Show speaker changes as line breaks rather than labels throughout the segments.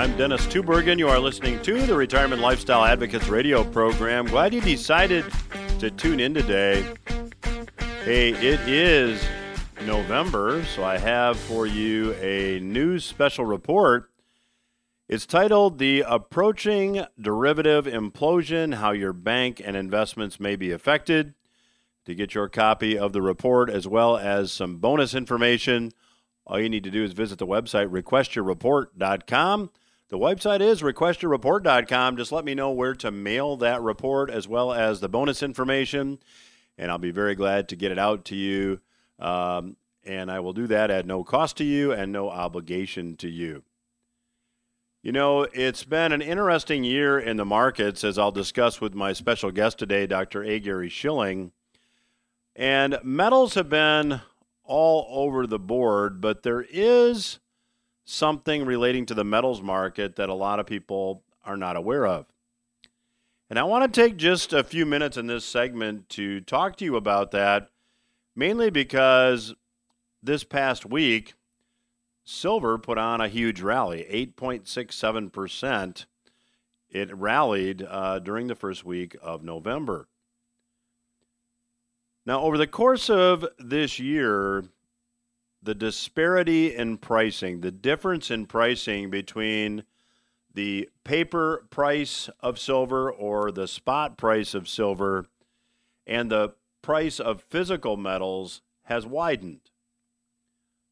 I'm Dennis Tubbergen. You are listening to the Retirement Lifestyle Advocates radio program. Glad you decided to tune in today. Hey, it is November, so I have for you a news special report. It's titled The Approaching Derivative Implosion How Your Bank and Investments May Be Affected. To get your copy of the report as well as some bonus information, all you need to do is visit the website requestyourreport.com. The website is requestyourreport.com. Just let me know where to mail that report as well as the bonus information, and I'll be very glad to get it out to you. Um, and I will do that at no cost to you and no obligation to you. You know, it's been an interesting year in the markets, as I'll discuss with my special guest today, Dr. A. Gary Shilling. And metals have been all over the board, but there is something relating to the metals market that a lot of people are not aware of. And I want to take just a few minutes in this segment to talk to you about that, mainly because this past week, silver put on a huge rally 8.67%. It rallied uh, during the first week of November. Now, over the course of this year, the disparity in pricing, the difference in pricing between the paper price of silver or the spot price of silver and the price of physical metals has widened.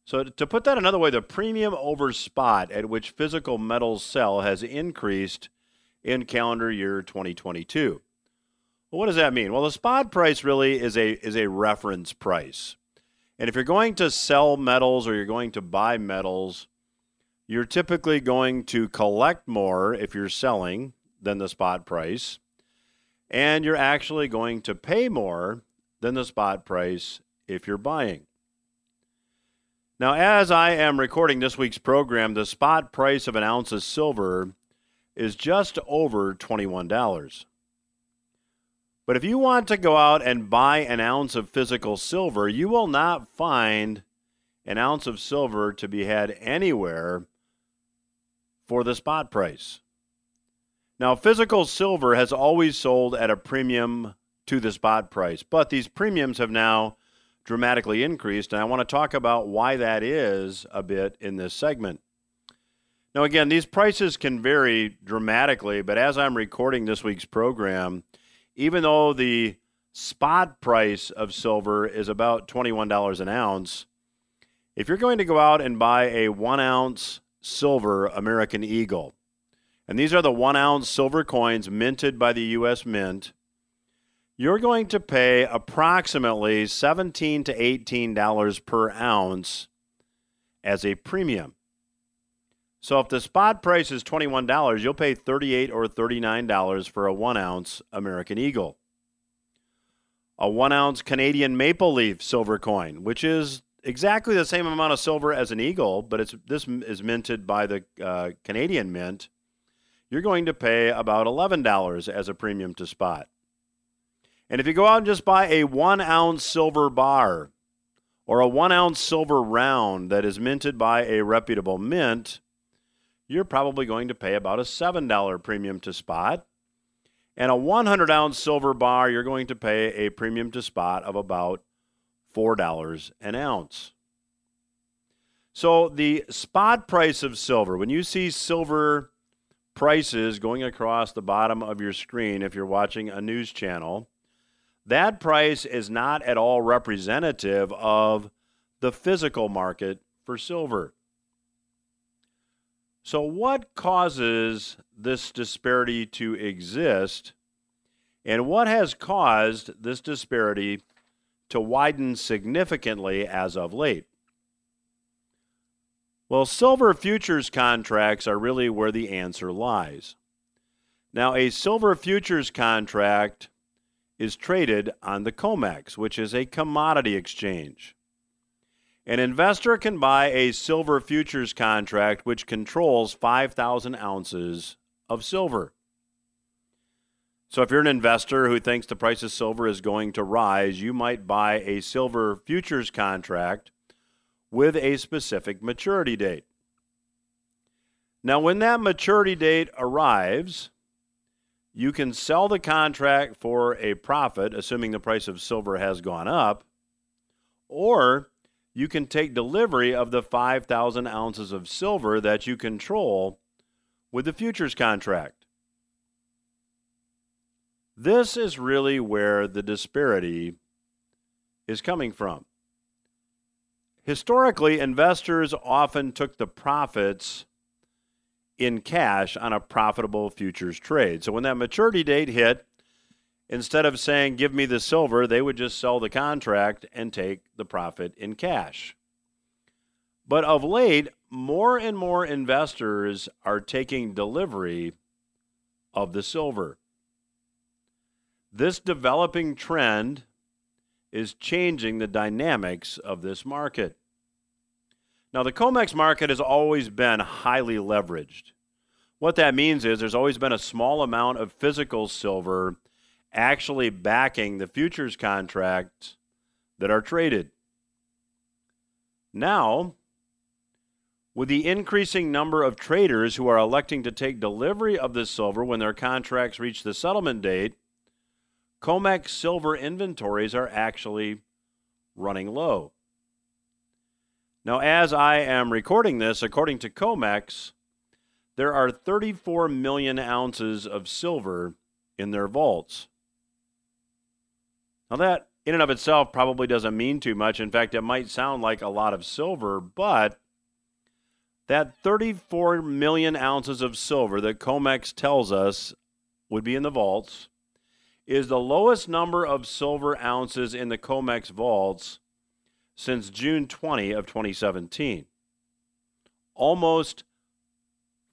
So, to put that another way, the premium over spot at which physical metals sell has increased in calendar year 2022. Well, what does that mean? Well, the spot price really is a is a reference price. And if you're going to sell metals or you're going to buy metals, you're typically going to collect more if you're selling than the spot price. And you're actually going to pay more than the spot price if you're buying. Now, as I am recording this week's program, the spot price of an ounce of silver is just over $21. But if you want to go out and buy an ounce of physical silver, you will not find an ounce of silver to be had anywhere for the spot price. Now, physical silver has always sold at a premium to the spot price, but these premiums have now dramatically increased, and I want to talk about why that is a bit in this segment. Now, again, these prices can vary dramatically, but as I'm recording this week's program, even though the spot price of silver is about $21 an ounce, if you're going to go out and buy a one ounce silver American Eagle, and these are the one ounce silver coins minted by the U.S. Mint, you're going to pay approximately 17 to $18 per ounce as a premium. So if the spot price is $21, you'll pay 38 or $39 for a one ounce American Eagle. A one ounce Canadian maple leaf silver coin, which is exactly the same amount of silver as an eagle, but it's this is minted by the uh, Canadian Mint. You're going to pay about $11 as a premium to spot. And if you go out and just buy a one ounce silver bar or a one ounce silver round that is minted by a reputable mint, you're probably going to pay about a $7 premium to spot. And a 100 ounce silver bar, you're going to pay a premium to spot of about $4 an ounce. So the spot price of silver, when you see silver prices going across the bottom of your screen, if you're watching a news channel, that price is not at all representative of the physical market for silver. So, what causes this disparity to exist, and what has caused this disparity to widen significantly as of late? Well, silver futures contracts are really where the answer lies. Now, a silver futures contract is traded on the COMEX, which is a commodity exchange. An investor can buy a silver futures contract which controls 5,000 ounces of silver. So, if you're an investor who thinks the price of silver is going to rise, you might buy a silver futures contract with a specific maturity date. Now, when that maturity date arrives, you can sell the contract for a profit, assuming the price of silver has gone up, or you can take delivery of the 5,000 ounces of silver that you control with the futures contract. This is really where the disparity is coming from. Historically, investors often took the profits in cash on a profitable futures trade. So when that maturity date hit, instead of saying, give me the silver, they would just sell the contract and take the profit in cash. But of late, more and more investors are taking delivery of the silver. This developing trend is changing the dynamics of this market. Now, the COMEX market has always been highly leveraged. What that means is there's always been a small amount of physical silver actually backing the futures contracts that are traded. Now, with the increasing number of traders who are electing to take delivery of this silver when their contracts reach the settlement date, COMEX silver inventories are actually running low. Now, as I am recording this, according to COMEX, there are 34 million ounces of silver in their vaults. Now, that in and of itself probably doesn't mean too much. In fact, it might sound like a lot of silver, but that 34 million ounces of silver that COMEX tells us would be in the vaults is the lowest number of silver ounces in the COMEX vaults since June 20 of 2017. Almost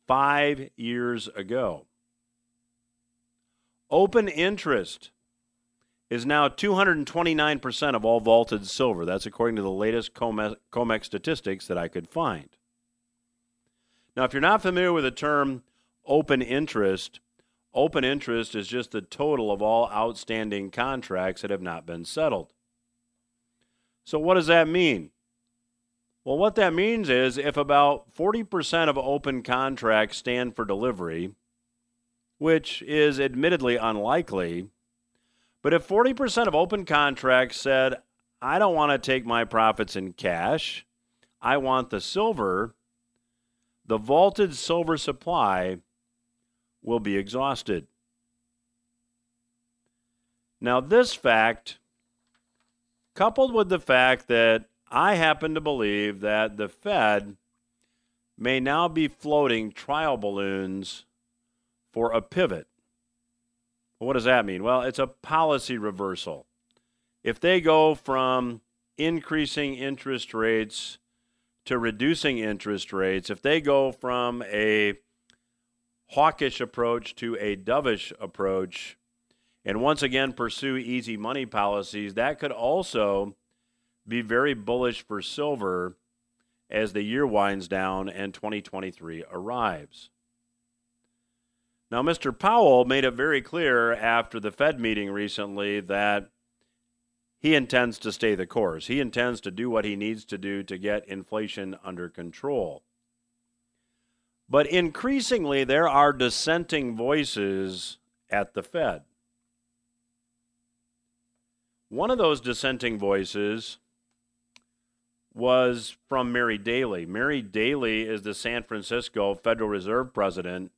five years ago. Open interest is now 229% of all vaulted silver. That's according to the latest COMEX statistics that I could find. Now, if you're not familiar with the term open interest, open interest is just the total of all outstanding contracts that have not been settled. So, what does that mean? Well, what that means is if about 40% of open contracts stand for delivery, which is admittedly unlikely, but if 40% of open contracts said, I don't want to take my profits in cash, I want the silver, the vaulted silver supply will be exhausted. Now, this fact coupled with the fact that I happen to believe that the Fed may now be floating trial balloons for a pivot. What does that mean? Well, it's a policy reversal. If they go from increasing interest rates to reducing interest rates, if they go from a hawkish approach to a dovish approach, and once again pursue easy money policies, that could also be very bullish for silver as the year winds down and 2023 arrives. Now, Mr. Powell made it very clear after the Fed meeting recently that he intends to stay the course. He intends to do what he needs to do to get inflation under control. But increasingly, there are dissenting voices at the Fed. One of those dissenting voices was from Mary Daly. Mary Daly is the San Francisco Federal Reserve president.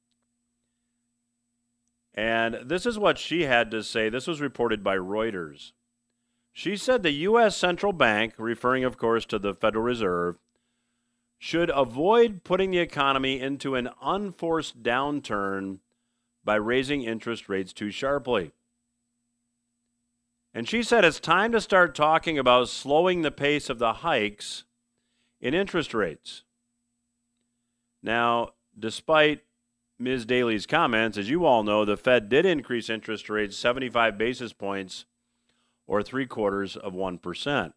And this is what she had to say. This was reported by Reuters. She said the U.S. central bank, referring, of course, to the Federal Reserve, should avoid putting the economy into an unforced downturn by raising interest rates too sharply. And she said it's time to start talking about slowing the pace of the hikes in interest rates. Now, despite Ms. Daly's comments, as you all know, the Fed did increase interest rates 75 basis points or three quarters of 1%.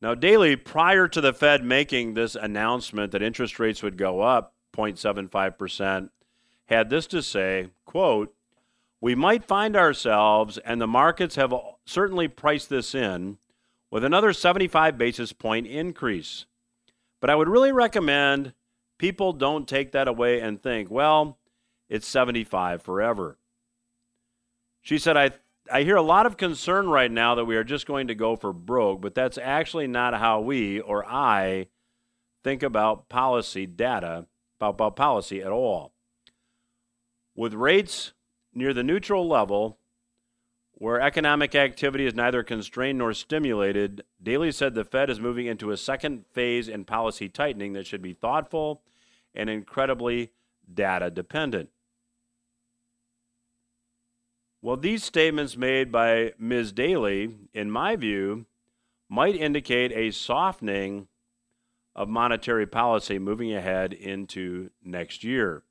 Now, Daly, prior to the Fed making this announcement that interest rates would go up 0.75%, had this to say, quote, we might find ourselves, and the markets have certainly priced this in, with another 75 basis point increase. But I would really recommend people don't take that away and think, well, it's 75 forever. She said, I, I hear a lot of concern right now that we are just going to go for broke, but that's actually not how we or I think about policy data, about, about policy at all. With rates near the neutral level, where economic activity is neither constrained nor stimulated, Daly said the Fed is moving into a second phase in policy tightening that should be thoughtful and incredibly data dependent. Well, these statements made by Ms. Daly, in my view, might indicate a softening of monetary policy moving ahead into next year.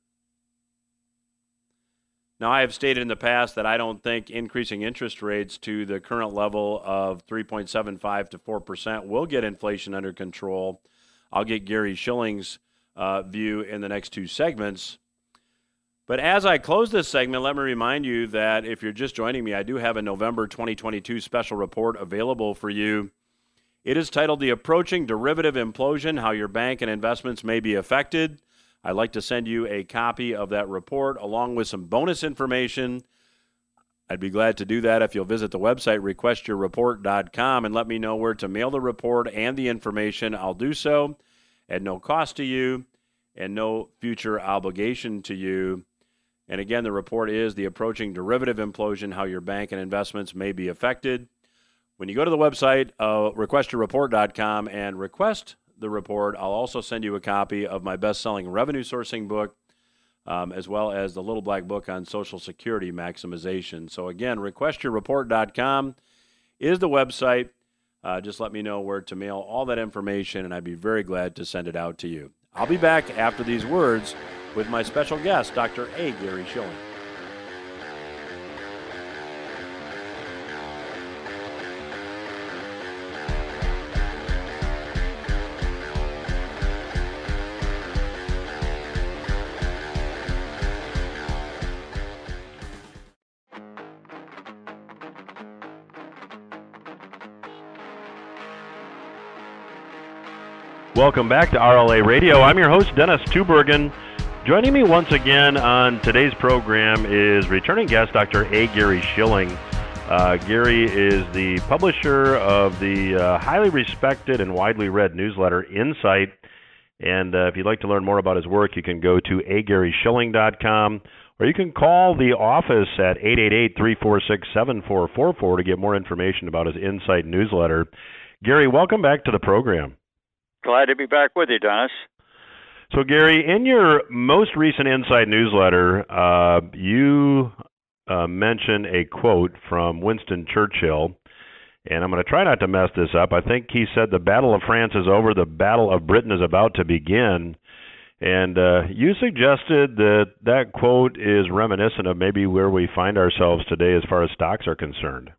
Now, I have stated in the past that I don't think increasing interest rates to the current level of 3.75 to 4% will get inflation under control. I'll get Gary Shilling's uh, view in the next two segments. But as I close this segment, let me remind you that if you're just joining me, I do have a November 2022 special report available for you. It is titled The Approaching Derivative Implosion How Your Bank and Investments May Be Affected. I'd like to send you a copy of that report along with some bonus information. I'd be glad to do that if you'll visit the website requestyourreport.com and let me know where to mail the report and the information. I'll do so at no cost to you and no future obligation to you. And again, the report is the approaching derivative implosion, how your bank and investments may be affected. When you go to the website, uh, requestyourreport.com and request the report, I'll also send you a copy of my best selling revenue sourcing book, um, as well as the Little Black Book on Social Security maximization. So, again, requestyourreport.com is the website. Uh, just let me know where to mail all that information, and I'd be very glad to send it out to you. I'll be back after these words with my special guest, Dr. A. Gary Shilling. Welcome back to RLA Radio. I'm your host, Dennis Tubbergen. Joining me once again on today's program is returning guest Dr. A. Gary Shilling. Uh, Gary is the publisher of the uh, highly respected and widely read newsletter Insight. And uh, if you'd like to learn more about his work, you can go to agaryshilling.com or you can call the office at 888 346 7444 to get more information about his Insight newsletter. Gary, welcome back to the program.
Glad to be back with you, Dennis.
So, Gary, in your most recent Insight newsletter, uh, you uh, mention a quote from Winston Churchill, and I'm going to try not to mess this up. I think he said, The Battle of France is over, the Battle of Britain is about to begin. And uh, you suggested that that quote is reminiscent of maybe where we find ourselves today as far as stocks are concerned.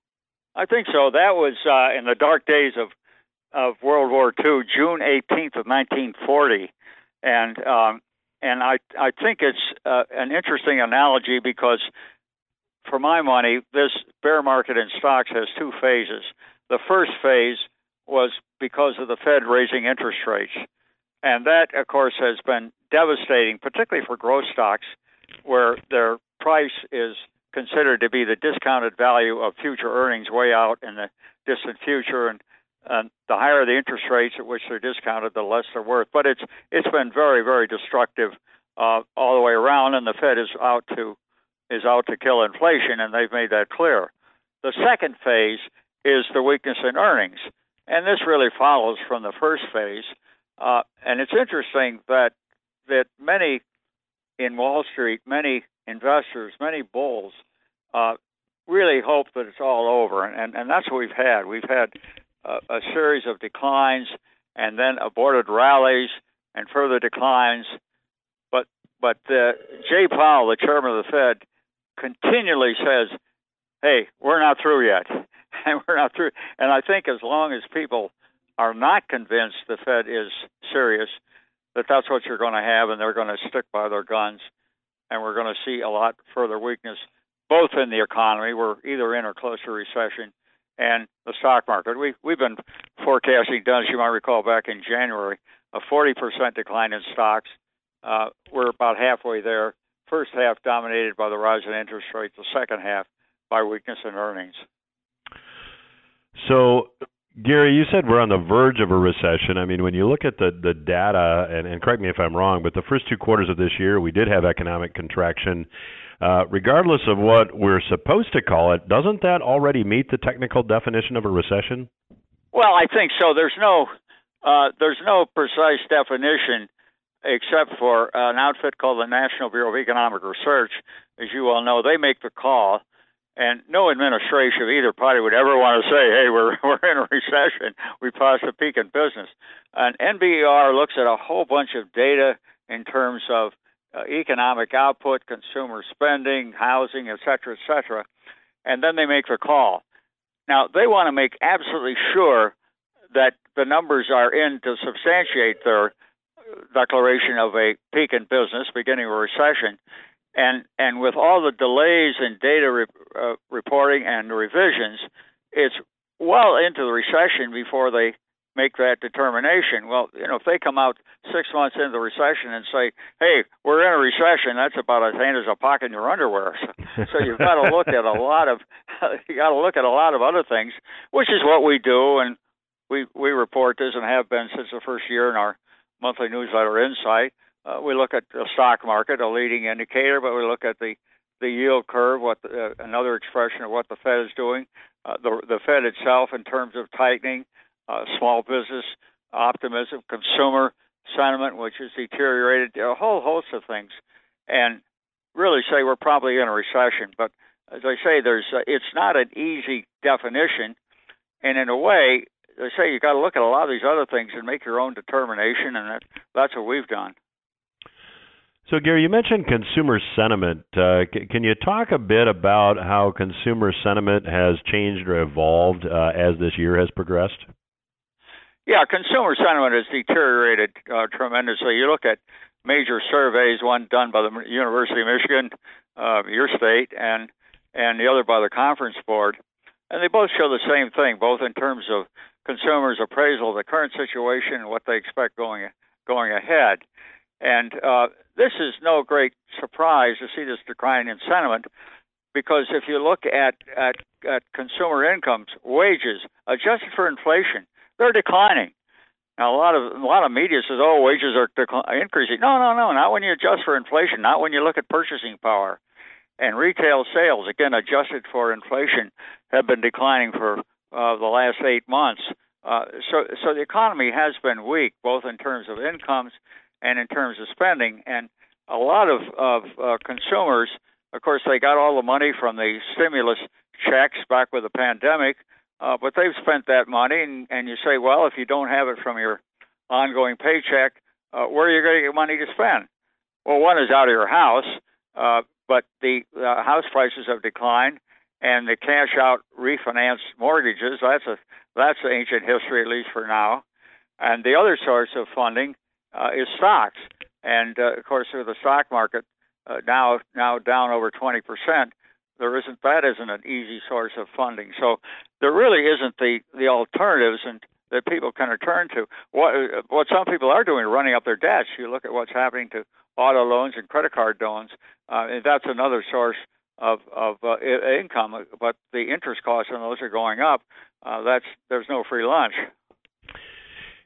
I think so. That was uh, in the dark days of of World War II, June 18th of 1940 and um, and I I think it's uh, an interesting analogy because for my money, this bear market in stocks has two phases. The first phase was because of the Fed raising interest rates, and that of course has been devastating, particularly for growth stocks, where their price is considered to be the discounted value of future earnings way out in the distant future, and and the higher the interest rates at which they're discounted, the less they're worth. But it's it's been very very destructive uh, all the way around, and the Fed is out to is out to kill inflation, and they've made that clear. The second phase is the weakness in earnings, and this really follows from the first phase. Uh, and it's interesting that that many in Wall Street, many investors, many bulls, uh, really hope that it's all over, and, and and that's what we've had. We've had a, series of declines and then aborted rallies and further declines. But but uh, Jay Powell, the chairman of the Fed, continually says, "Hey, we're not through yet, and we're not through." And I think as long as people are not convinced the Fed is serious, that that's what you're going to have, and they're going to stick by their guns, and we're going to see a lot further weakness, both in the economy, we're either in or close to recession, and the stock market. We we've been forecasting, as you might recall back in January, a 40% decline in stocks, uh, we're about halfway there. First half dominated by the rise in interest rates. The second half by weakness in earnings.
So, Gary, you said we're on the verge of a recession. I mean, when you look at the the data, and, and correct me if I'm wrong, but the first two quarters of this year we did have economic contraction. Uh, regardless of what we're supposed to call it, doesn't that already meet the technical definition of a recession?
Well, I think so. There's no uh, there's no precise definition except for an outfit called the National Bureau of Economic Research. As you all know, they make the call, and no administration of either party would ever want to say, "Hey, we're we're in a recession. We passed a peak in business." And NBER looks at a whole bunch of data in terms of uh, economic output, consumer spending, housing, et cetera, et cetera, and then they make the call. Now they want to make absolutely sure that the numbers are in to substantiate their declaration of a peak in business, beginning a recession, and and with all the delays in data re, uh, reporting and revisions, it's well into the recession before they make that determination. Well, you know, if they come out six months into the recession and say, "Hey, we're in a recession," that's about as handy as a pocket in your underwear. So, so you've got to look at a lot of you got to look at a lot of other things, which is what we do, and we we report this and have been since the first year in our monthly newsletter Insight. Uh, we look at the stock market, a leading indicator, but we look at the the yield curve, what the, uh, another expression of what the Fed is doing. Uh, the the Fed itself, in terms of tightening, uh, small business optimism, consumer sentiment, which has deteriorated, a whole host of things, and really say we're probably in a recession. But as I say, there's uh, it's not an easy definition, and in a way, they say you got to look at a lot of these other things and make your own determination, and that, that's what we've done.
So, Gary, you mentioned consumer sentiment. Uh, c- can you talk a bit about how consumer sentiment has changed or evolved uh, as this year has progressed?
Yeah, consumer sentiment has deteriorated uh, tremendously. You look at major surveys, one done by the University of Michigan, uh, your state, and and the other by the Conference Board, and they both show the same thing, both in terms of consumers' appraisal of the current situation and what they expect going going ahead. And uh, this is no great surprise to see this decline in sentiment, because if you look at at, at consumer incomes, wages adjusted for inflation, they're declining. Now a lot of a lot of media says, "Oh, wages are increasing." No, no, no, not when you adjust for inflation. Not when you look at purchasing power. And retail sales, again adjusted for inflation, have been declining for uh, the last eight months. Uh, so, so the economy has been weak, both in terms of incomes and in terms of spending. And a lot of, of uh, consumers, of course, they got all the money from the stimulus checks back with the pandemic, uh, but they've spent that money. And, and you say, well, if you don't have it from your ongoing paycheck, uh, where are you going to get money to spend? Well, one is out of your house, uh, but the uh, house prices have declined and the cash out refinance mortgages that's a that's ancient history at least for now and the other source of funding uh, is stocks and uh, of course with the stock market uh, now now down over 20 percent there isn't that isn't an easy source of funding so there really isn't the the alternatives and that people can turn to what what some people are doing running up their debts you look at what's happening to auto loans and credit card loans uh, and that's another source of of uh, income, but the interest costs on those are going up. Uh, that's there's no free lunch.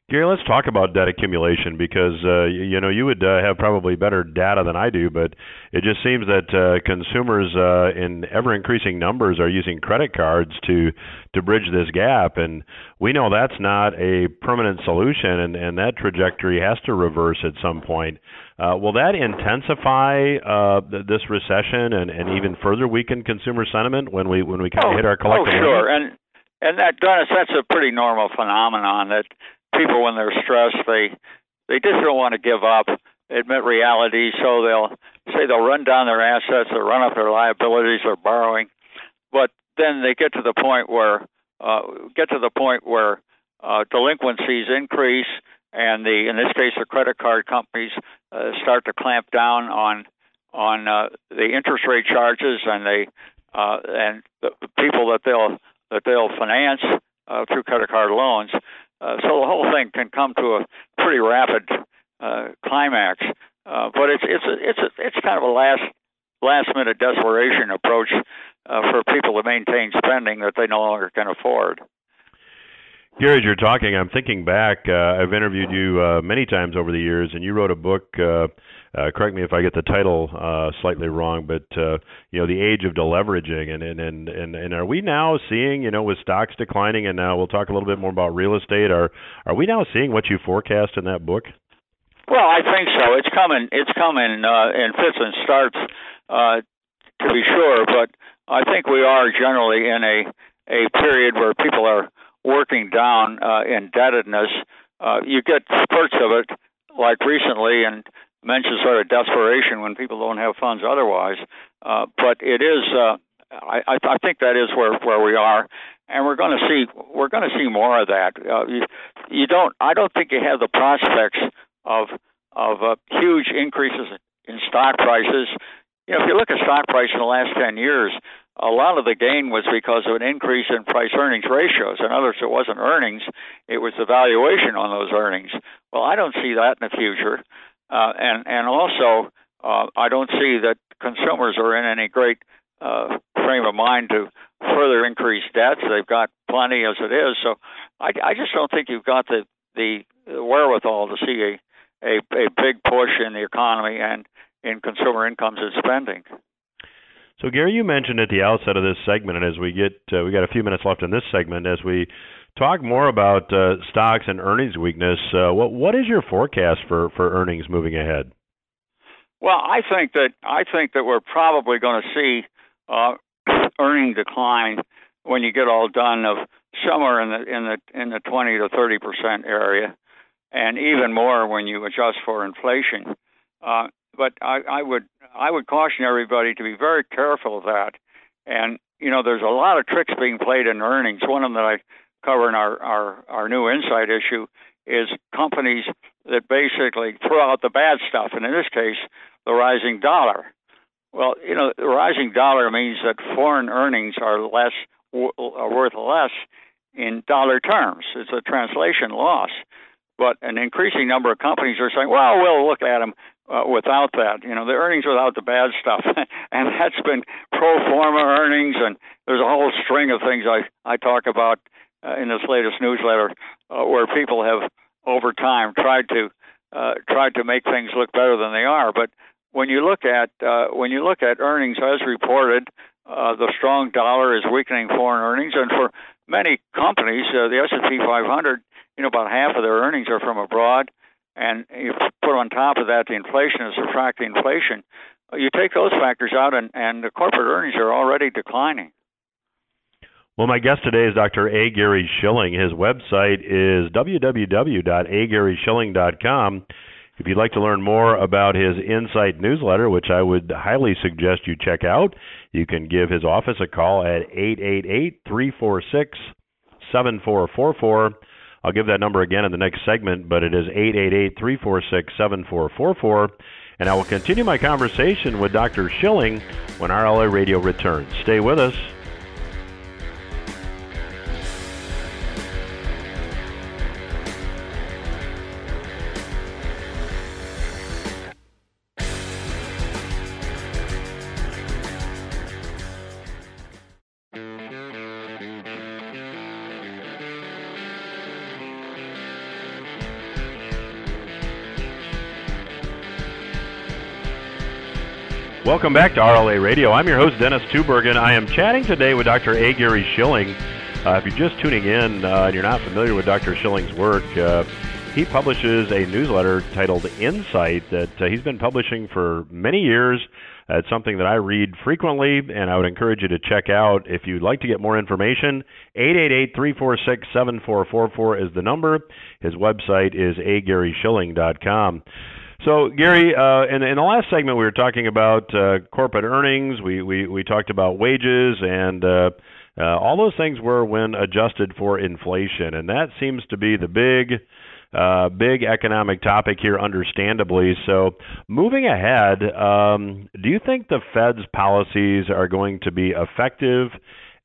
Gary, let's talk about debt accumulation because uh, you know you would uh, have probably better data than I do, but it just seems that uh, consumers uh, in ever increasing numbers are using credit cards to to bridge this gap, and we know that's not a permanent solution, and, and that trajectory has to reverse at some point. Uh, will that intensify uh, th- this recession and, and even further weaken consumer sentiment when we when we kind of
oh,
hit our collective?
Oh, sure,
limit?
and and that Dennis, that's a pretty normal phenomenon that people when they're stressed they they just don't want to give up admit reality. So they'll say they'll run down their assets they'll run up their liabilities they're borrowing. But then they get to the point where uh, get to the point where uh, delinquencies increase and the in this case the credit card companies uh, start to clamp down on on uh, the interest rate charges and they uh, and the people that they'll that they'll finance uh, through credit card loans so the whole thing can come to a pretty rapid uh, climax. uh, but it's it's a, it's a, it's kind of a last last minute desperation approach uh, for people to maintain spending that they no longer can afford.
Gary, as you're talking, I'm thinking back. Uh, I've interviewed you uh, many times over the years, and you wrote a book. Uh, uh, correct me if I get the title uh, slightly wrong, but uh, you know, the age of deleveraging, and and and and, and are we now seeing, you know, with stocks declining, and now we'll talk a little bit more about real estate. Are are we now seeing what you forecast in that book?
Well, I think so. It's coming. It's coming uh, in fits and starts, uh, to be sure. But I think we are generally in a a period where people are working down uh, indebtedness. Uh, you get spurts of it, like recently, and mentions sort of desperation when people don't have funds otherwise. Uh, but it is, uh, I, I think that is where where we are, and we're going to see we're going to see more of that. Uh, you, you don't, I don't think you have the prospects of of uh, huge increases in stock prices. You know, if you look at stock price in the last ten years, a lot of the gain was because of an increase in price earnings ratios. In other words, it wasn't earnings, it was the valuation on those earnings. Well, I don't see that in the future. Uh, and, and also, uh, I don't see that consumers are in any great uh, frame of mind to further increase debts. They've got plenty as it is. So I, I just don't think you've got the, the wherewithal to see a, a, a big push in the economy and in consumer incomes and spending.
So, Gary, you mentioned at the outset of this segment, and as we get, uh, we got a few minutes left in this segment, as we talk more about uh, stocks and earnings weakness, uh, what what is your forecast for for earnings moving ahead?
Well, I think that I think that we're probably going to see uh, earning decline when you get all done of somewhere in the in the in the 20 to 30 percent area, and even more when you adjust for inflation. Uh, but I, I would I would caution everybody to be very careful of that. And you know, there's a lot of tricks being played in earnings. One of them that I cover in our our, our new insight issue is companies that basically throw out the bad stuff, and in this case, the rising dollar. Well, you know, the rising dollar means that foreign earnings are less are worth less in dollar terms. It's a translation loss. But an increasing number of companies are saying, well, we'll look at them uh, without that. You know, the earnings without the bad stuff, and that's been pro forma earnings, and there's a whole string of things I I talk about uh, in this latest newsletter uh, where people have over time tried to uh, tried to make things look better than they are. But when you look at uh, when you look at earnings as reported, uh, the strong dollar is weakening foreign earnings, and for many companies, uh, the S&P 500, you know, about half of their earnings are from abroad and you put on top of that the inflation and subtract the inflation, you take those factors out, and, and the corporate earnings are already declining.
Well, my guest today is Dr. A. Gary Shilling. His website is www.agaryshilling.com. If you'd like to learn more about his Insight newsletter, which I would highly suggest you check out, you can give his office a call at 888 346 7444 I'll give that number again in the next segment, but it is 888 346 7444. And I will continue my conversation with Dr. Shilling when RLA Radio returns. Stay with us. Welcome back to RLA Radio. I'm your host, Dennis Tubbergen. I am chatting today with Dr. A. Gary Shilling. Uh, if you're just tuning in uh, and you're not familiar with Dr. Shilling's work, uh, he publishes a newsletter titled Insight that uh, he's been publishing for many years. Uh, it's something that I read frequently, and I would encourage you to check out. If you'd like to get more information, 888-346-7444 is the number. His website is agaryshilling.com. So, Gary, uh, in, in the last segment, we were talking about uh, corporate earnings. We, we, we talked about wages, and uh, uh, all those things were when adjusted for inflation. And that seems to be the big, uh, big economic topic here, understandably. So, moving ahead, um, do you think the Fed's policies are going to be effective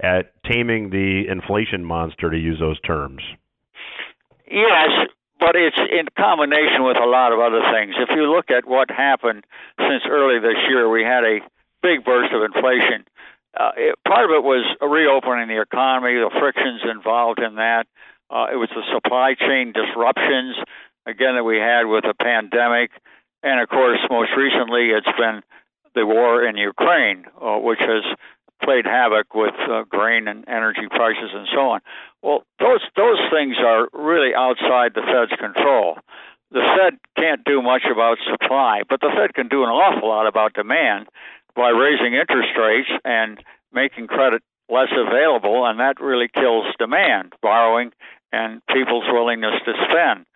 at taming the inflation monster, to use those terms?
Yes, but it's in combination with a lot of other things. If you look at what happened since early this year, we had a big burst of inflation. Uh, it, part of it was reopening the economy, the frictions involved in that. Uh, it was the supply chain disruptions, again, that we had with the pandemic. And of course, most recently, it's been the war in Ukraine, uh, which has played havoc with uh, grain and energy prices and so on. Well, those those things are really outside the Fed's control. The Fed can't do much about supply, but the Fed can do an awful lot about demand by raising interest rates and making credit less available, and that really kills demand, borrowing, and people's willingness to spend.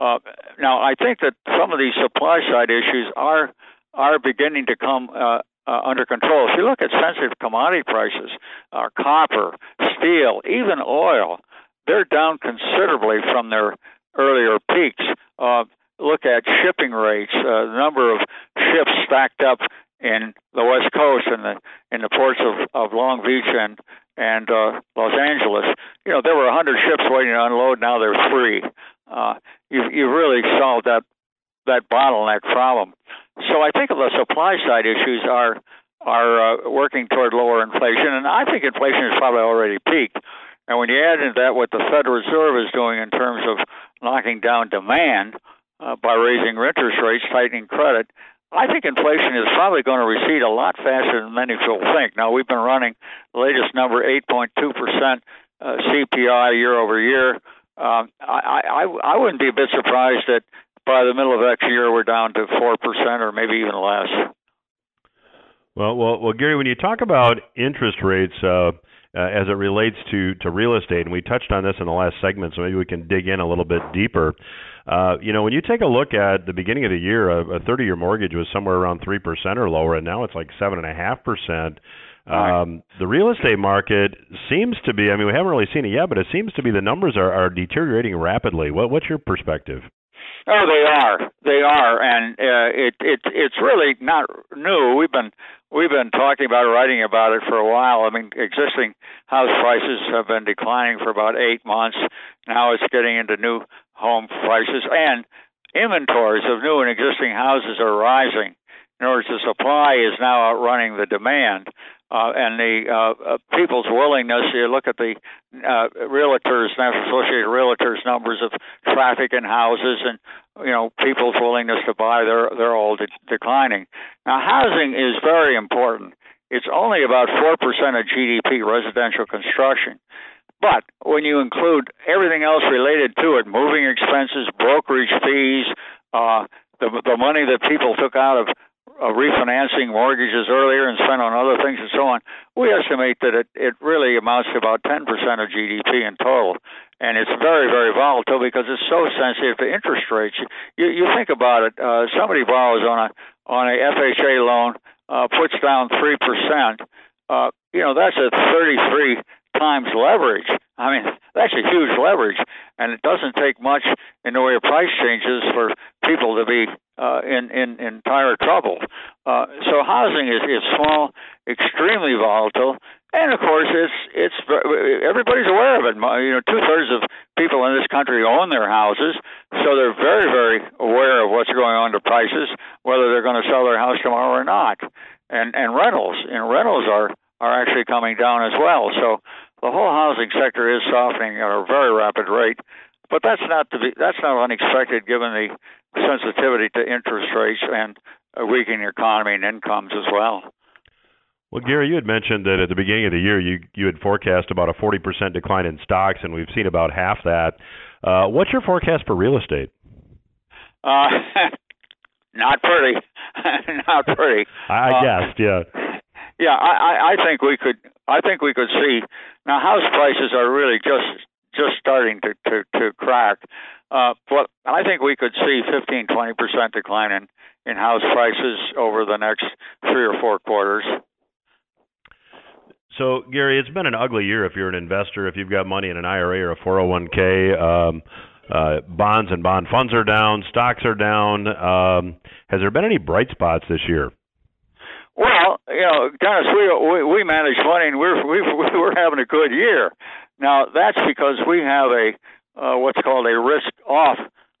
Uh, now, I think that some of these supply side issues are are beginning to come uh, uh, under control. If you look at sensitive commodity prices, uh, copper, steel, even oil, they're down considerably from their earlier peaks. Uh, look at shipping rates, uh, the number of ships stacked up in the West Coast and the in the ports of, of Long Beach and and uh, Los Angeles. You know, there were 100 ships waiting to unload. Now there's three. Uh, you you really solved that that bottleneck problem. So I think the supply side issues are are uh, working toward lower inflation, and I think inflation has probably already peaked. And when you add into that what the Federal Reserve is doing in terms of knocking down demand uh, by raising interest rates, tightening credit, I think inflation is probably going to recede a lot faster than many people think. Now we've been running the latest number 8.2 percent uh, CPI year over year. Um, I, I I wouldn't be a bit surprised that by the middle of next year we're down to four percent or maybe even less.
Well, well, well, Gary, when you talk about interest rates uh, uh, as it relates to to real estate, and we touched on this in the last segment, so maybe we can dig in a little bit deeper. Uh, you know, when you take a look at the beginning of the year, a, a 30-year mortgage was somewhere around three percent or lower, and now it's like seven and a half percent. Um, the real estate market seems to be. I mean, we haven't really seen it yet, but it seems to be the numbers are, are deteriorating rapidly. What, what's your perspective?
Oh, they are. They are, and uh, it it it's really not new. We've been we've been talking about writing about it for a while. I mean, existing house prices have been declining for about eight months. Now it's getting into new home prices, and inventories of new and existing houses are rising. In other words, the supply is now outrunning the demand uh, and the uh, uh, people's willingness. You look at the uh, realtors, National Associated Realtors numbers of traffic in houses, and you know people's willingness to buy. They're they're all de- declining. Now, housing is very important. It's only about four percent of GDP, residential construction. But when you include everything else related to it, moving expenses, brokerage fees, uh, the the money that people took out of uh, refinancing mortgages earlier and spent on other things and so on, we estimate that it, it really amounts to about 10% of GDP in total. And it's very, very volatile because it's so sensitive to interest rates. You, you think about it, uh, somebody borrows on a, on a FHA loan, uh, puts down 3%, uh, you know, that's a 33 times leverage. I mean, that's a huge leverage, and it doesn't take much in the way of price changes for people to be uh, in, in in dire trouble. Uh, so housing is is small, extremely volatile, and of course it's it's everybody's aware of it. You know, two thirds of people in this country own their houses, so they're very very aware of what's going on to prices, whether they're going to sell their house tomorrow or not. And and rentals, and rentals are are actually coming down as well. So the whole housing sector is softening at a very rapid rate. But that's not to be that's not unexpected given the sensitivity to interest rates and a weakening economy and incomes as well.
Well, Gary, you had mentioned that at the beginning of the year you you had forecast about a 40% decline in stocks, and we've seen about half that. Uh, what's your forecast for real estate?
Uh, not pretty, not pretty.
I uh, guessed, yeah.
Yeah, I, I think we could. I think we could see now. House prices are really just just starting to to, to crack. Uh, but I think we could see 15, 20 percent decline in in house prices over the next three or four quarters.
So, Gary, it's been an ugly year if you're an investor. If you've got money in an IRA or a 401k, um, uh, bonds and bond funds are down, stocks are down. Um, has there been any bright spots this year?
Well, you know, Dennis, we we, we manage money, and we're we, we're having a good year. Now that's because we have a uh, what's called a risk-off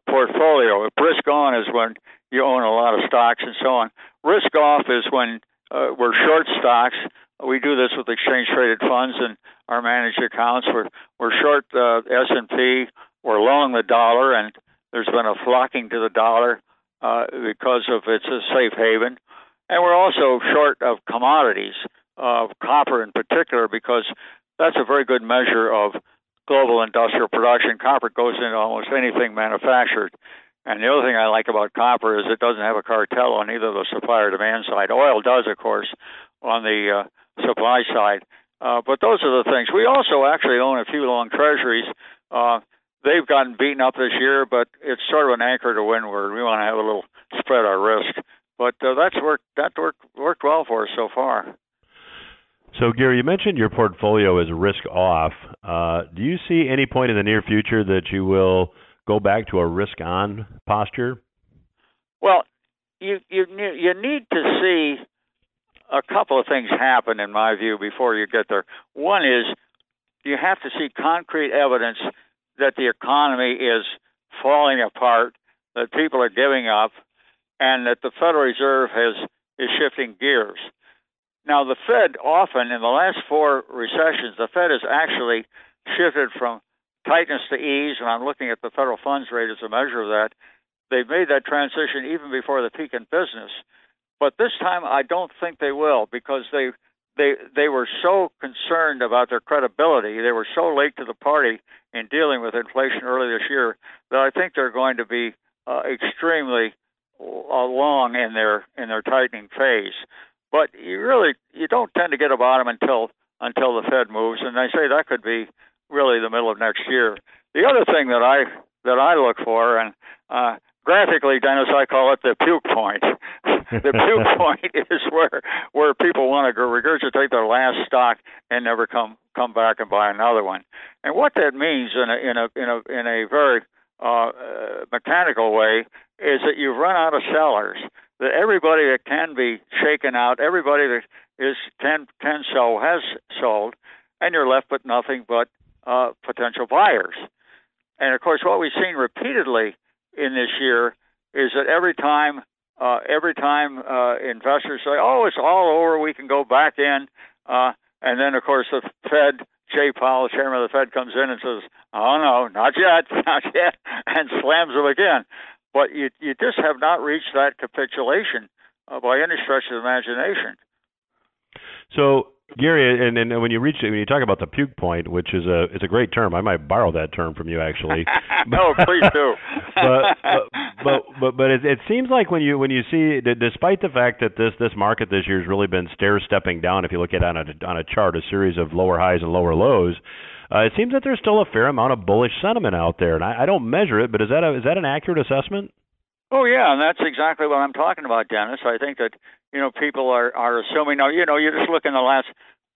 portfolio. Risk on is when you own a lot of stocks and so on. Risk off is when uh, we're short stocks. We do this with exchange traded funds and our managed accounts. We're we're short uh, S and P. We're long the dollar, and there's been a flocking to the dollar uh, because of it's a safe haven. And we're also short of commodities, of copper in particular, because that's a very good measure of global industrial production. Copper goes into almost anything manufactured. And the other thing I like about copper is it doesn't have a cartel on either the supply or demand side. Oil does, of course, on the uh, supply side. Uh, but those are the things. We also actually own a few long treasuries. Uh, they've gotten beaten up this year, but it's sort of an anchor to windward. We want to have a little spread our risk. But uh, that's worked. That worked worked well for us so far.
So, Gary, you mentioned your portfolio is risk off. Uh, do you see any point in the near future that you will go back to a risk on posture?
Well, you you you need to see a couple of things happen, in my view, before you get there. One is you have to see concrete evidence that the economy is falling apart, that people are giving up, and that the Federal Reserve has is shifting gears. Now, the Fed often, in the last four recessions, the Fed has actually shifted from tightness to ease, and I'm looking at the federal funds rate as a measure of that. They've made that transition even before the peak in business. But this time, I don't think they will because they they they were so concerned about their credibility. They were so late to the party in dealing with inflation early this year that I think they're going to be uh, extremely long in their in their tightening phase. But you really you don't tend to get a bottom until until the Fed moves, and I say that could be really the middle of next year. The other thing that I that I look for, and uh, graphically, Dennis, I call it the puke point. the puke point is where where people want to regurgitate their last stock and never come come back and buy another one. And what that means in a in a in a in a very uh, mechanical way is that you've run out of sellers. That everybody that can be shaken out, everybody that is can can sell has sold, and you're left with nothing but uh, potential buyers. And of course, what we've seen repeatedly in this year is that every time uh, every time uh, investors say, "Oh, it's all over, we can go back in," uh, and then of course the Fed, Jay Powell, chairman of the Fed, comes in and says, "Oh no, not yet, not yet," and slams them again. But you you just have not reached that capitulation uh, by any stretch of the imagination.
So Gary, and, and when you reach when you talk about the puke point, which is a it's a great term. I might borrow that term from you actually.
no, please do.
but, but but but it, it seems like when you when you see despite the fact that this this market this year has really been stair stepping down, if you look at it on a on a chart, a series of lower highs and lower lows. Uh, it seems that there's still a fair amount of bullish sentiment out there, and I, I don't measure it, but is that a, is that an accurate assessment?
Oh yeah, and that's exactly what I'm talking about, Dennis. I think that you know people are are assuming now. You know, you just look in the last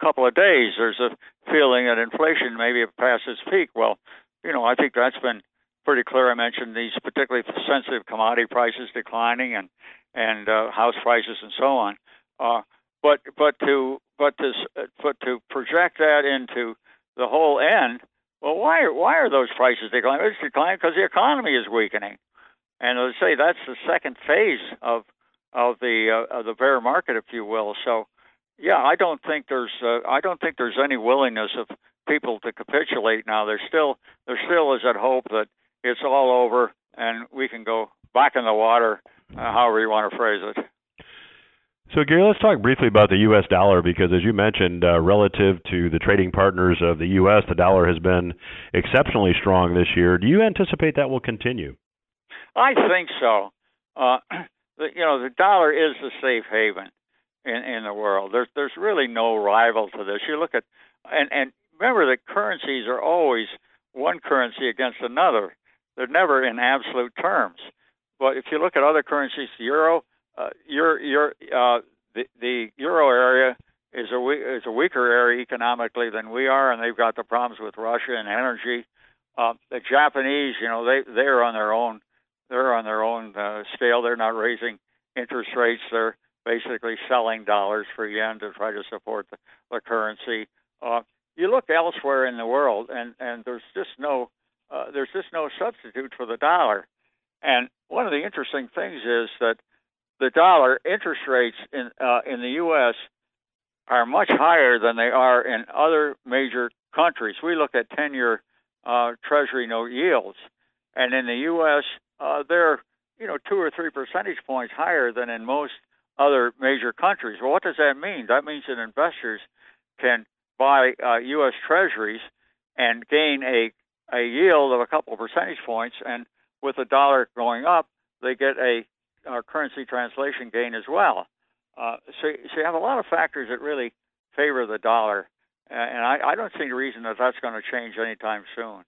couple of days. There's a feeling that inflation maybe passed its peak. Well, you know, I think that's been pretty clear. I mentioned these particularly sensitive commodity prices declining and and uh, house prices and so on. Uh, but but to but to but to project that into the whole end, well, why are, why are those prices declining? It's declining because the economy is weakening. And let's say that's the second phase of of the uh, of the bear market, if you will. So, yeah, I don't think there's uh, I don't think there's any willingness of people to capitulate now. There's still there still is that hope that it's all over and we can go back in the water, uh, however you want to phrase it.
So, Gary, let's talk briefly about the U.S. dollar because, as you mentioned, uh, relative to the trading partners of the U.S., the dollar has been exceptionally strong this year. Do you anticipate that will continue?
I think so. Uh, you know, the dollar is the safe haven in in the world. There's there's really no rival to this. You look at and and remember that currencies are always one currency against another. They're never in absolute terms. But if you look at other currencies, the euro, uh, your your uh, the the euro area is a is a weaker area economically than we are, and they've got the problems with Russia and energy. Uh, the Japanese, you know, they they're on their own they're on their own uh, scale. They're not raising interest rates. They're basically selling dollars for yen to try to support the, the currency. Uh, you look elsewhere in the world, and and there's just no uh, there's just no substitute for the dollar. And one of the interesting things is that the dollar interest rates in uh, in the U.S. are much higher than they are in other major countries. We look at 10-year uh, Treasury note yields, and in the U.S. Uh, they're you know two or three percentage points higher than in most other major countries. Well, what does that mean? That means that investors can buy uh, U.S. Treasuries and gain a a yield of a couple of percentage points, and with the dollar going up, they get a, a currency translation gain as well. Uh, so, so you have a lot of factors that really favor the dollar, and I, I don't see any reason that that's going to change anytime soon.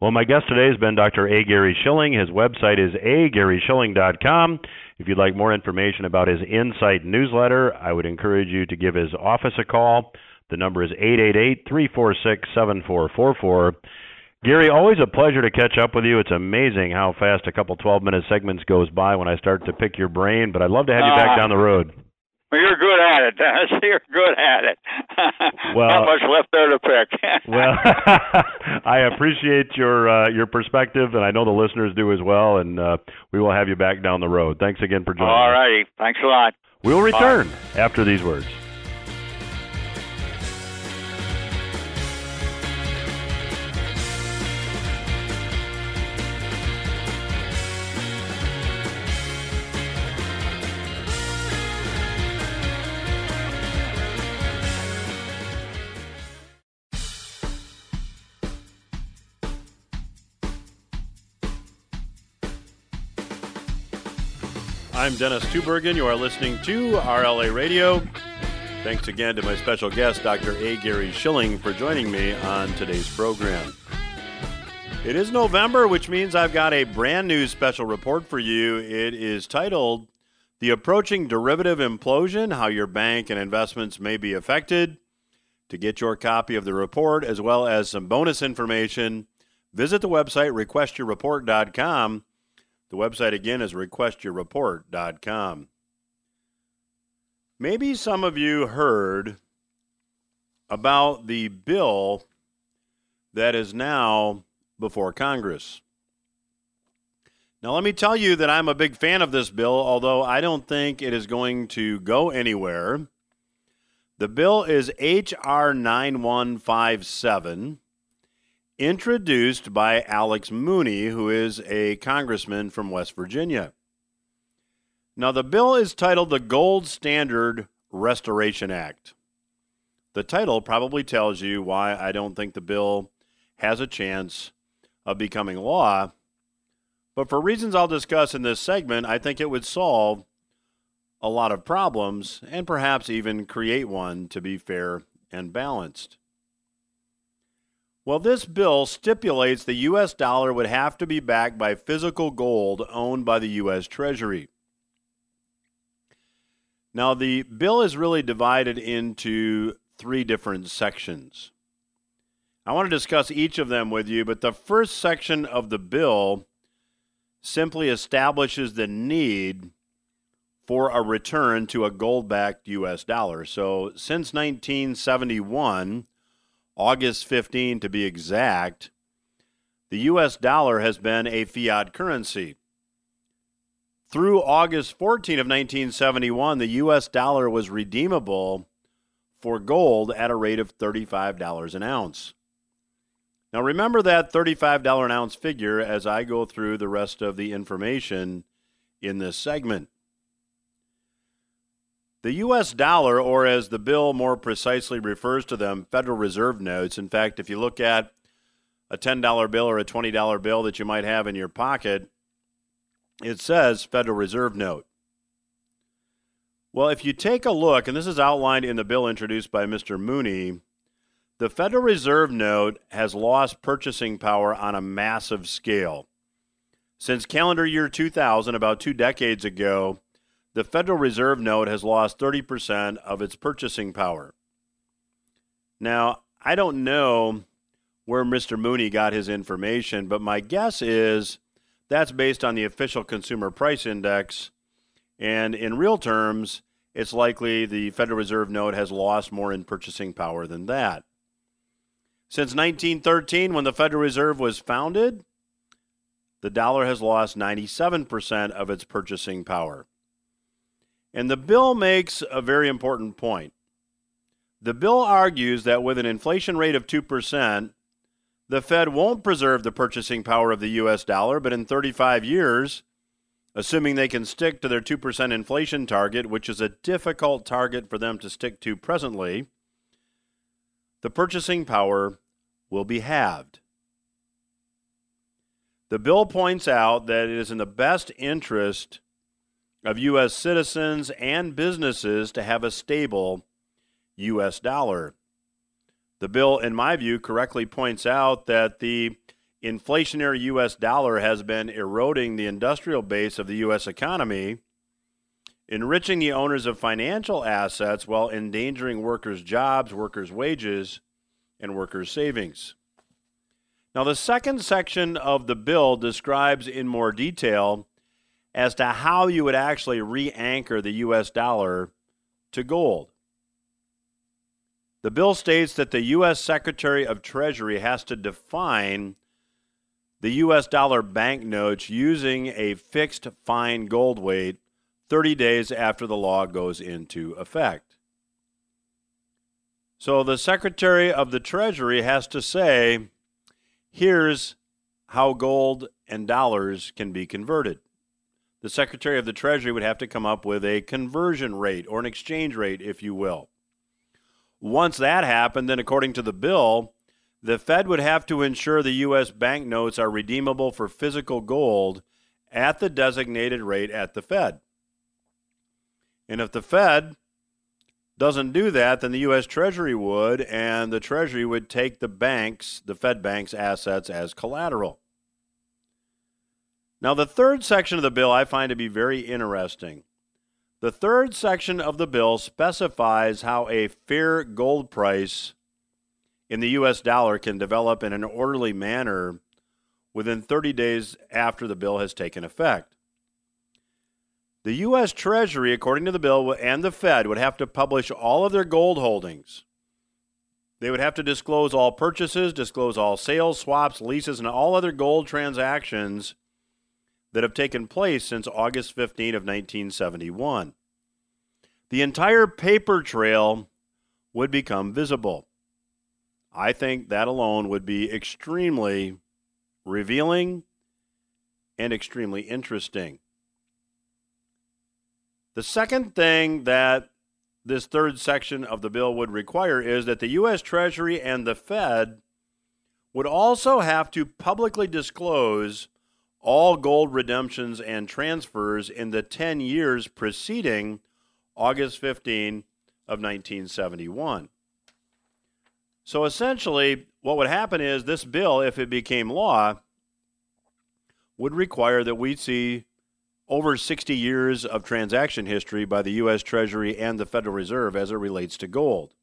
Well, my guest today has been Dr. A. Gary Shilling. His website is agaryshilling.com. If you'd like more information about his Insight newsletter, I would encourage you to give his office a call. The number is 888 346 7444. Gary, always a pleasure to catch up with you. It's amazing how fast a couple 12 minute segments goes by when I start to pick your brain, but I'd love to have you back uh, down the road.
Well, you're good at it, Dennis. You're good at it. Well, not much left there to pick.
well, I appreciate your uh, your perspective, and I know the listeners do as well. And uh, we will have you back down the road. Thanks again for joining.
All righty. Thanks a lot.
We'll return Bye. after these words. Dennis Tubbergen. You are listening to RLA Radio. Thanks again to my special guest, Dr. A. Gary Shilling, for joining me on today's program. It is November, which means I've got a brand new special report for you. It is titled The Approaching Derivative Implosion How Your Bank and Investments May Be Affected. To get your copy of the report, as well as some bonus information, visit the website requestyourreport.com the website again is requestyourreport.com. Maybe some of you heard about the bill that is now before Congress. Now, let me tell you that I'm a big fan of this bill, although I don't think it is going to go anywhere. The bill is H.R. 9157 introduced by Alex Mooney, who is a congressman from West Virginia. Now, the bill is titled the Gold Standard Restoration Act. The title probably tells you why I don't think the bill has a chance of becoming law. But for reasons I'll discuss in this segment, I think it would solve a lot of problems and perhaps even create one to be fair and balanced. Well, this bill stipulates the U.S. dollar would have to be backed by physical gold owned by the U.S. Treasury. Now, the bill is really divided into three different sections. I want to discuss each of them with you, but the first section of the bill simply establishes the need for a return to a gold backed U.S. dollar. So, since 1971, August 15 to be exact, the US dollar has been a fiat currency. Through August 14 of 1971, the US dollar was redeemable for gold at a rate of $35 an ounce. Now remember that $35 an ounce figure as I go through the rest of the information in this segment. The U.S. dollar, or as the bill more precisely refers to them, Federal Reserve notes. In fact, if you look at a $10 bill or a $20 bill that you might have in your pocket, it says Federal Reserve note. Well, if you take a look, and this is outlined in the bill introduced by Mr. Mooney, the Federal Reserve note has lost purchasing power on a massive scale. Since calendar year 2000, about two decades ago, the Federal Reserve note has lost 30% of its purchasing power. Now, I don't know where Mr. Mooney got his information, but my guess is that's based on the official consumer price index. And in real terms, it's likely the Federal Reserve note has lost more in purchasing power than that. Since 1913, when the Federal Reserve was founded, the dollar has lost 97% of its purchasing power. And the bill makes a very important point. The bill argues that with an inflation rate of 2%, the Fed won't preserve the purchasing power of the US dollar, but in 35 years, assuming they can stick to their 2% inflation target, which is a difficult target for them to stick to presently, the purchasing power will be halved. The bill points out that it is in the best interest of U.S. citizens and businesses to have a stable U.S. dollar. The bill, in my view, correctly points out that the inflationary U.S. dollar has been eroding the industrial base of the U.S. economy, enriching the owners of financial assets while endangering workers' jobs, workers' wages, and workers' savings. Now, the second section of the bill describes in more detail as to how you would actually re anchor the U.S. dollar to gold. The bill states that the U.S. Secretary of Treasury has to define the U.S. dollar banknotes using a fixed fine gold weight 30 days after the law goes into effect. So the Secretary of the Treasury has to say, here's how gold and dollars can be converted. The Secretary of the Treasury would have to come up with a conversion rate or an exchange rate, if you will. Once that happened, then according to the bill, the Fed would have to ensure the U.S. banknotes are redeemable for physical gold at the designated rate at the Fed. And if the Fed doesn't do that, then the U.S. Treasury would, and the Treasury would take the banks, the Fed banks' assets as collateral. Now, the third section of the bill I find to be very interesting. The third section of the bill specifies how a fair gold price in the U.S. dollar can develop in an orderly manner within 30 days after the bill has taken effect. The U.S. Treasury, according to the bill, and the Fed would have to publish all of their gold holdings. They would have to disclose all purchases, disclose all sales, swaps, leases, and all other gold transactions that have taken place since August 15 of 1971. The entire paper trail would become visible. I think that alone would be extremely revealing and extremely interesting. The second thing that this third section of the bill would require is that the U.S. Treasury and the Fed would also have to publicly disclose all gold redemptions and transfers in the 10 years preceding August 15 of 1971. So essentially, what would happen is this bill, if it became law, would require that we see over 60 years of transaction history by the U.S. Treasury and the Federal Reserve as it relates to gold.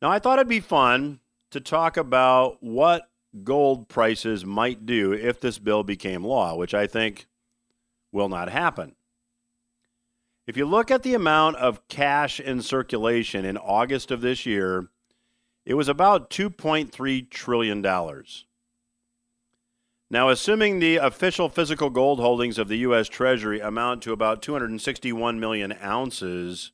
Now, I thought it'd be fun to talk about what gold prices might do if this bill became law, which I think will not happen. If you look at the amount of cash in circulation in August of this year, it was about $2.3 trillion. Now, assuming the official physical gold holdings of the U.S. Treasury amount to about 261 million ounces,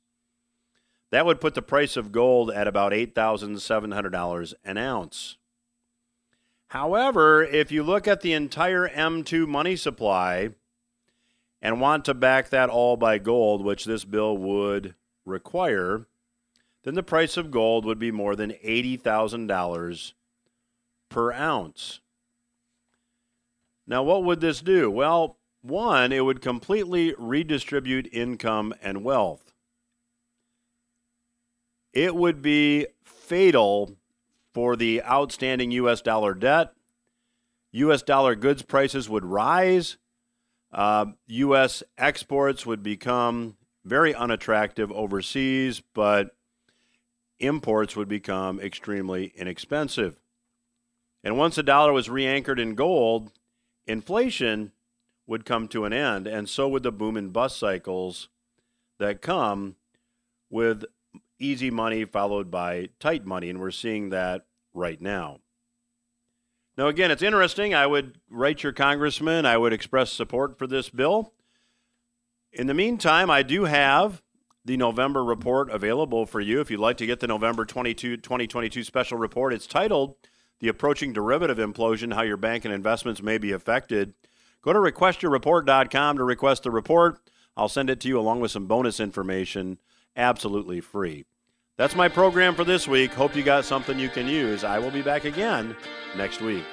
that would put the price of gold at about $8,700 an ounce. However, if you look at the entire M2 money supply, and want to back that all by gold, which this bill would require, then the price of gold would be more than $80,000 per ounce. Now, what would this do? Well, one, it would completely redistribute income and wealth. It would be fatal for the outstanding U.S. dollar debt. U.S. dollar goods prices would rise uh, U.S. exports would become very unattractive overseas, but imports would become extremely inexpensive. And once the dollar was re anchored in gold, inflation would come to an end, and so would the boom and bust cycles that come with easy money followed by tight money, and we're seeing that right now. Now, again, it's interesting. I would write your congressman, I would express support for this bill. In the meantime, I do have the November report available for you. If you'd like to get the November 22, 2022 special report, it's titled The Approaching Derivative Implosion How Your Bank and Investments May Be Affected. Go to requestyourreport.com to request the report. I'll send it to you along with some bonus information absolutely free. That's my program for this week. Hope you got something you can use. I will be back again next week.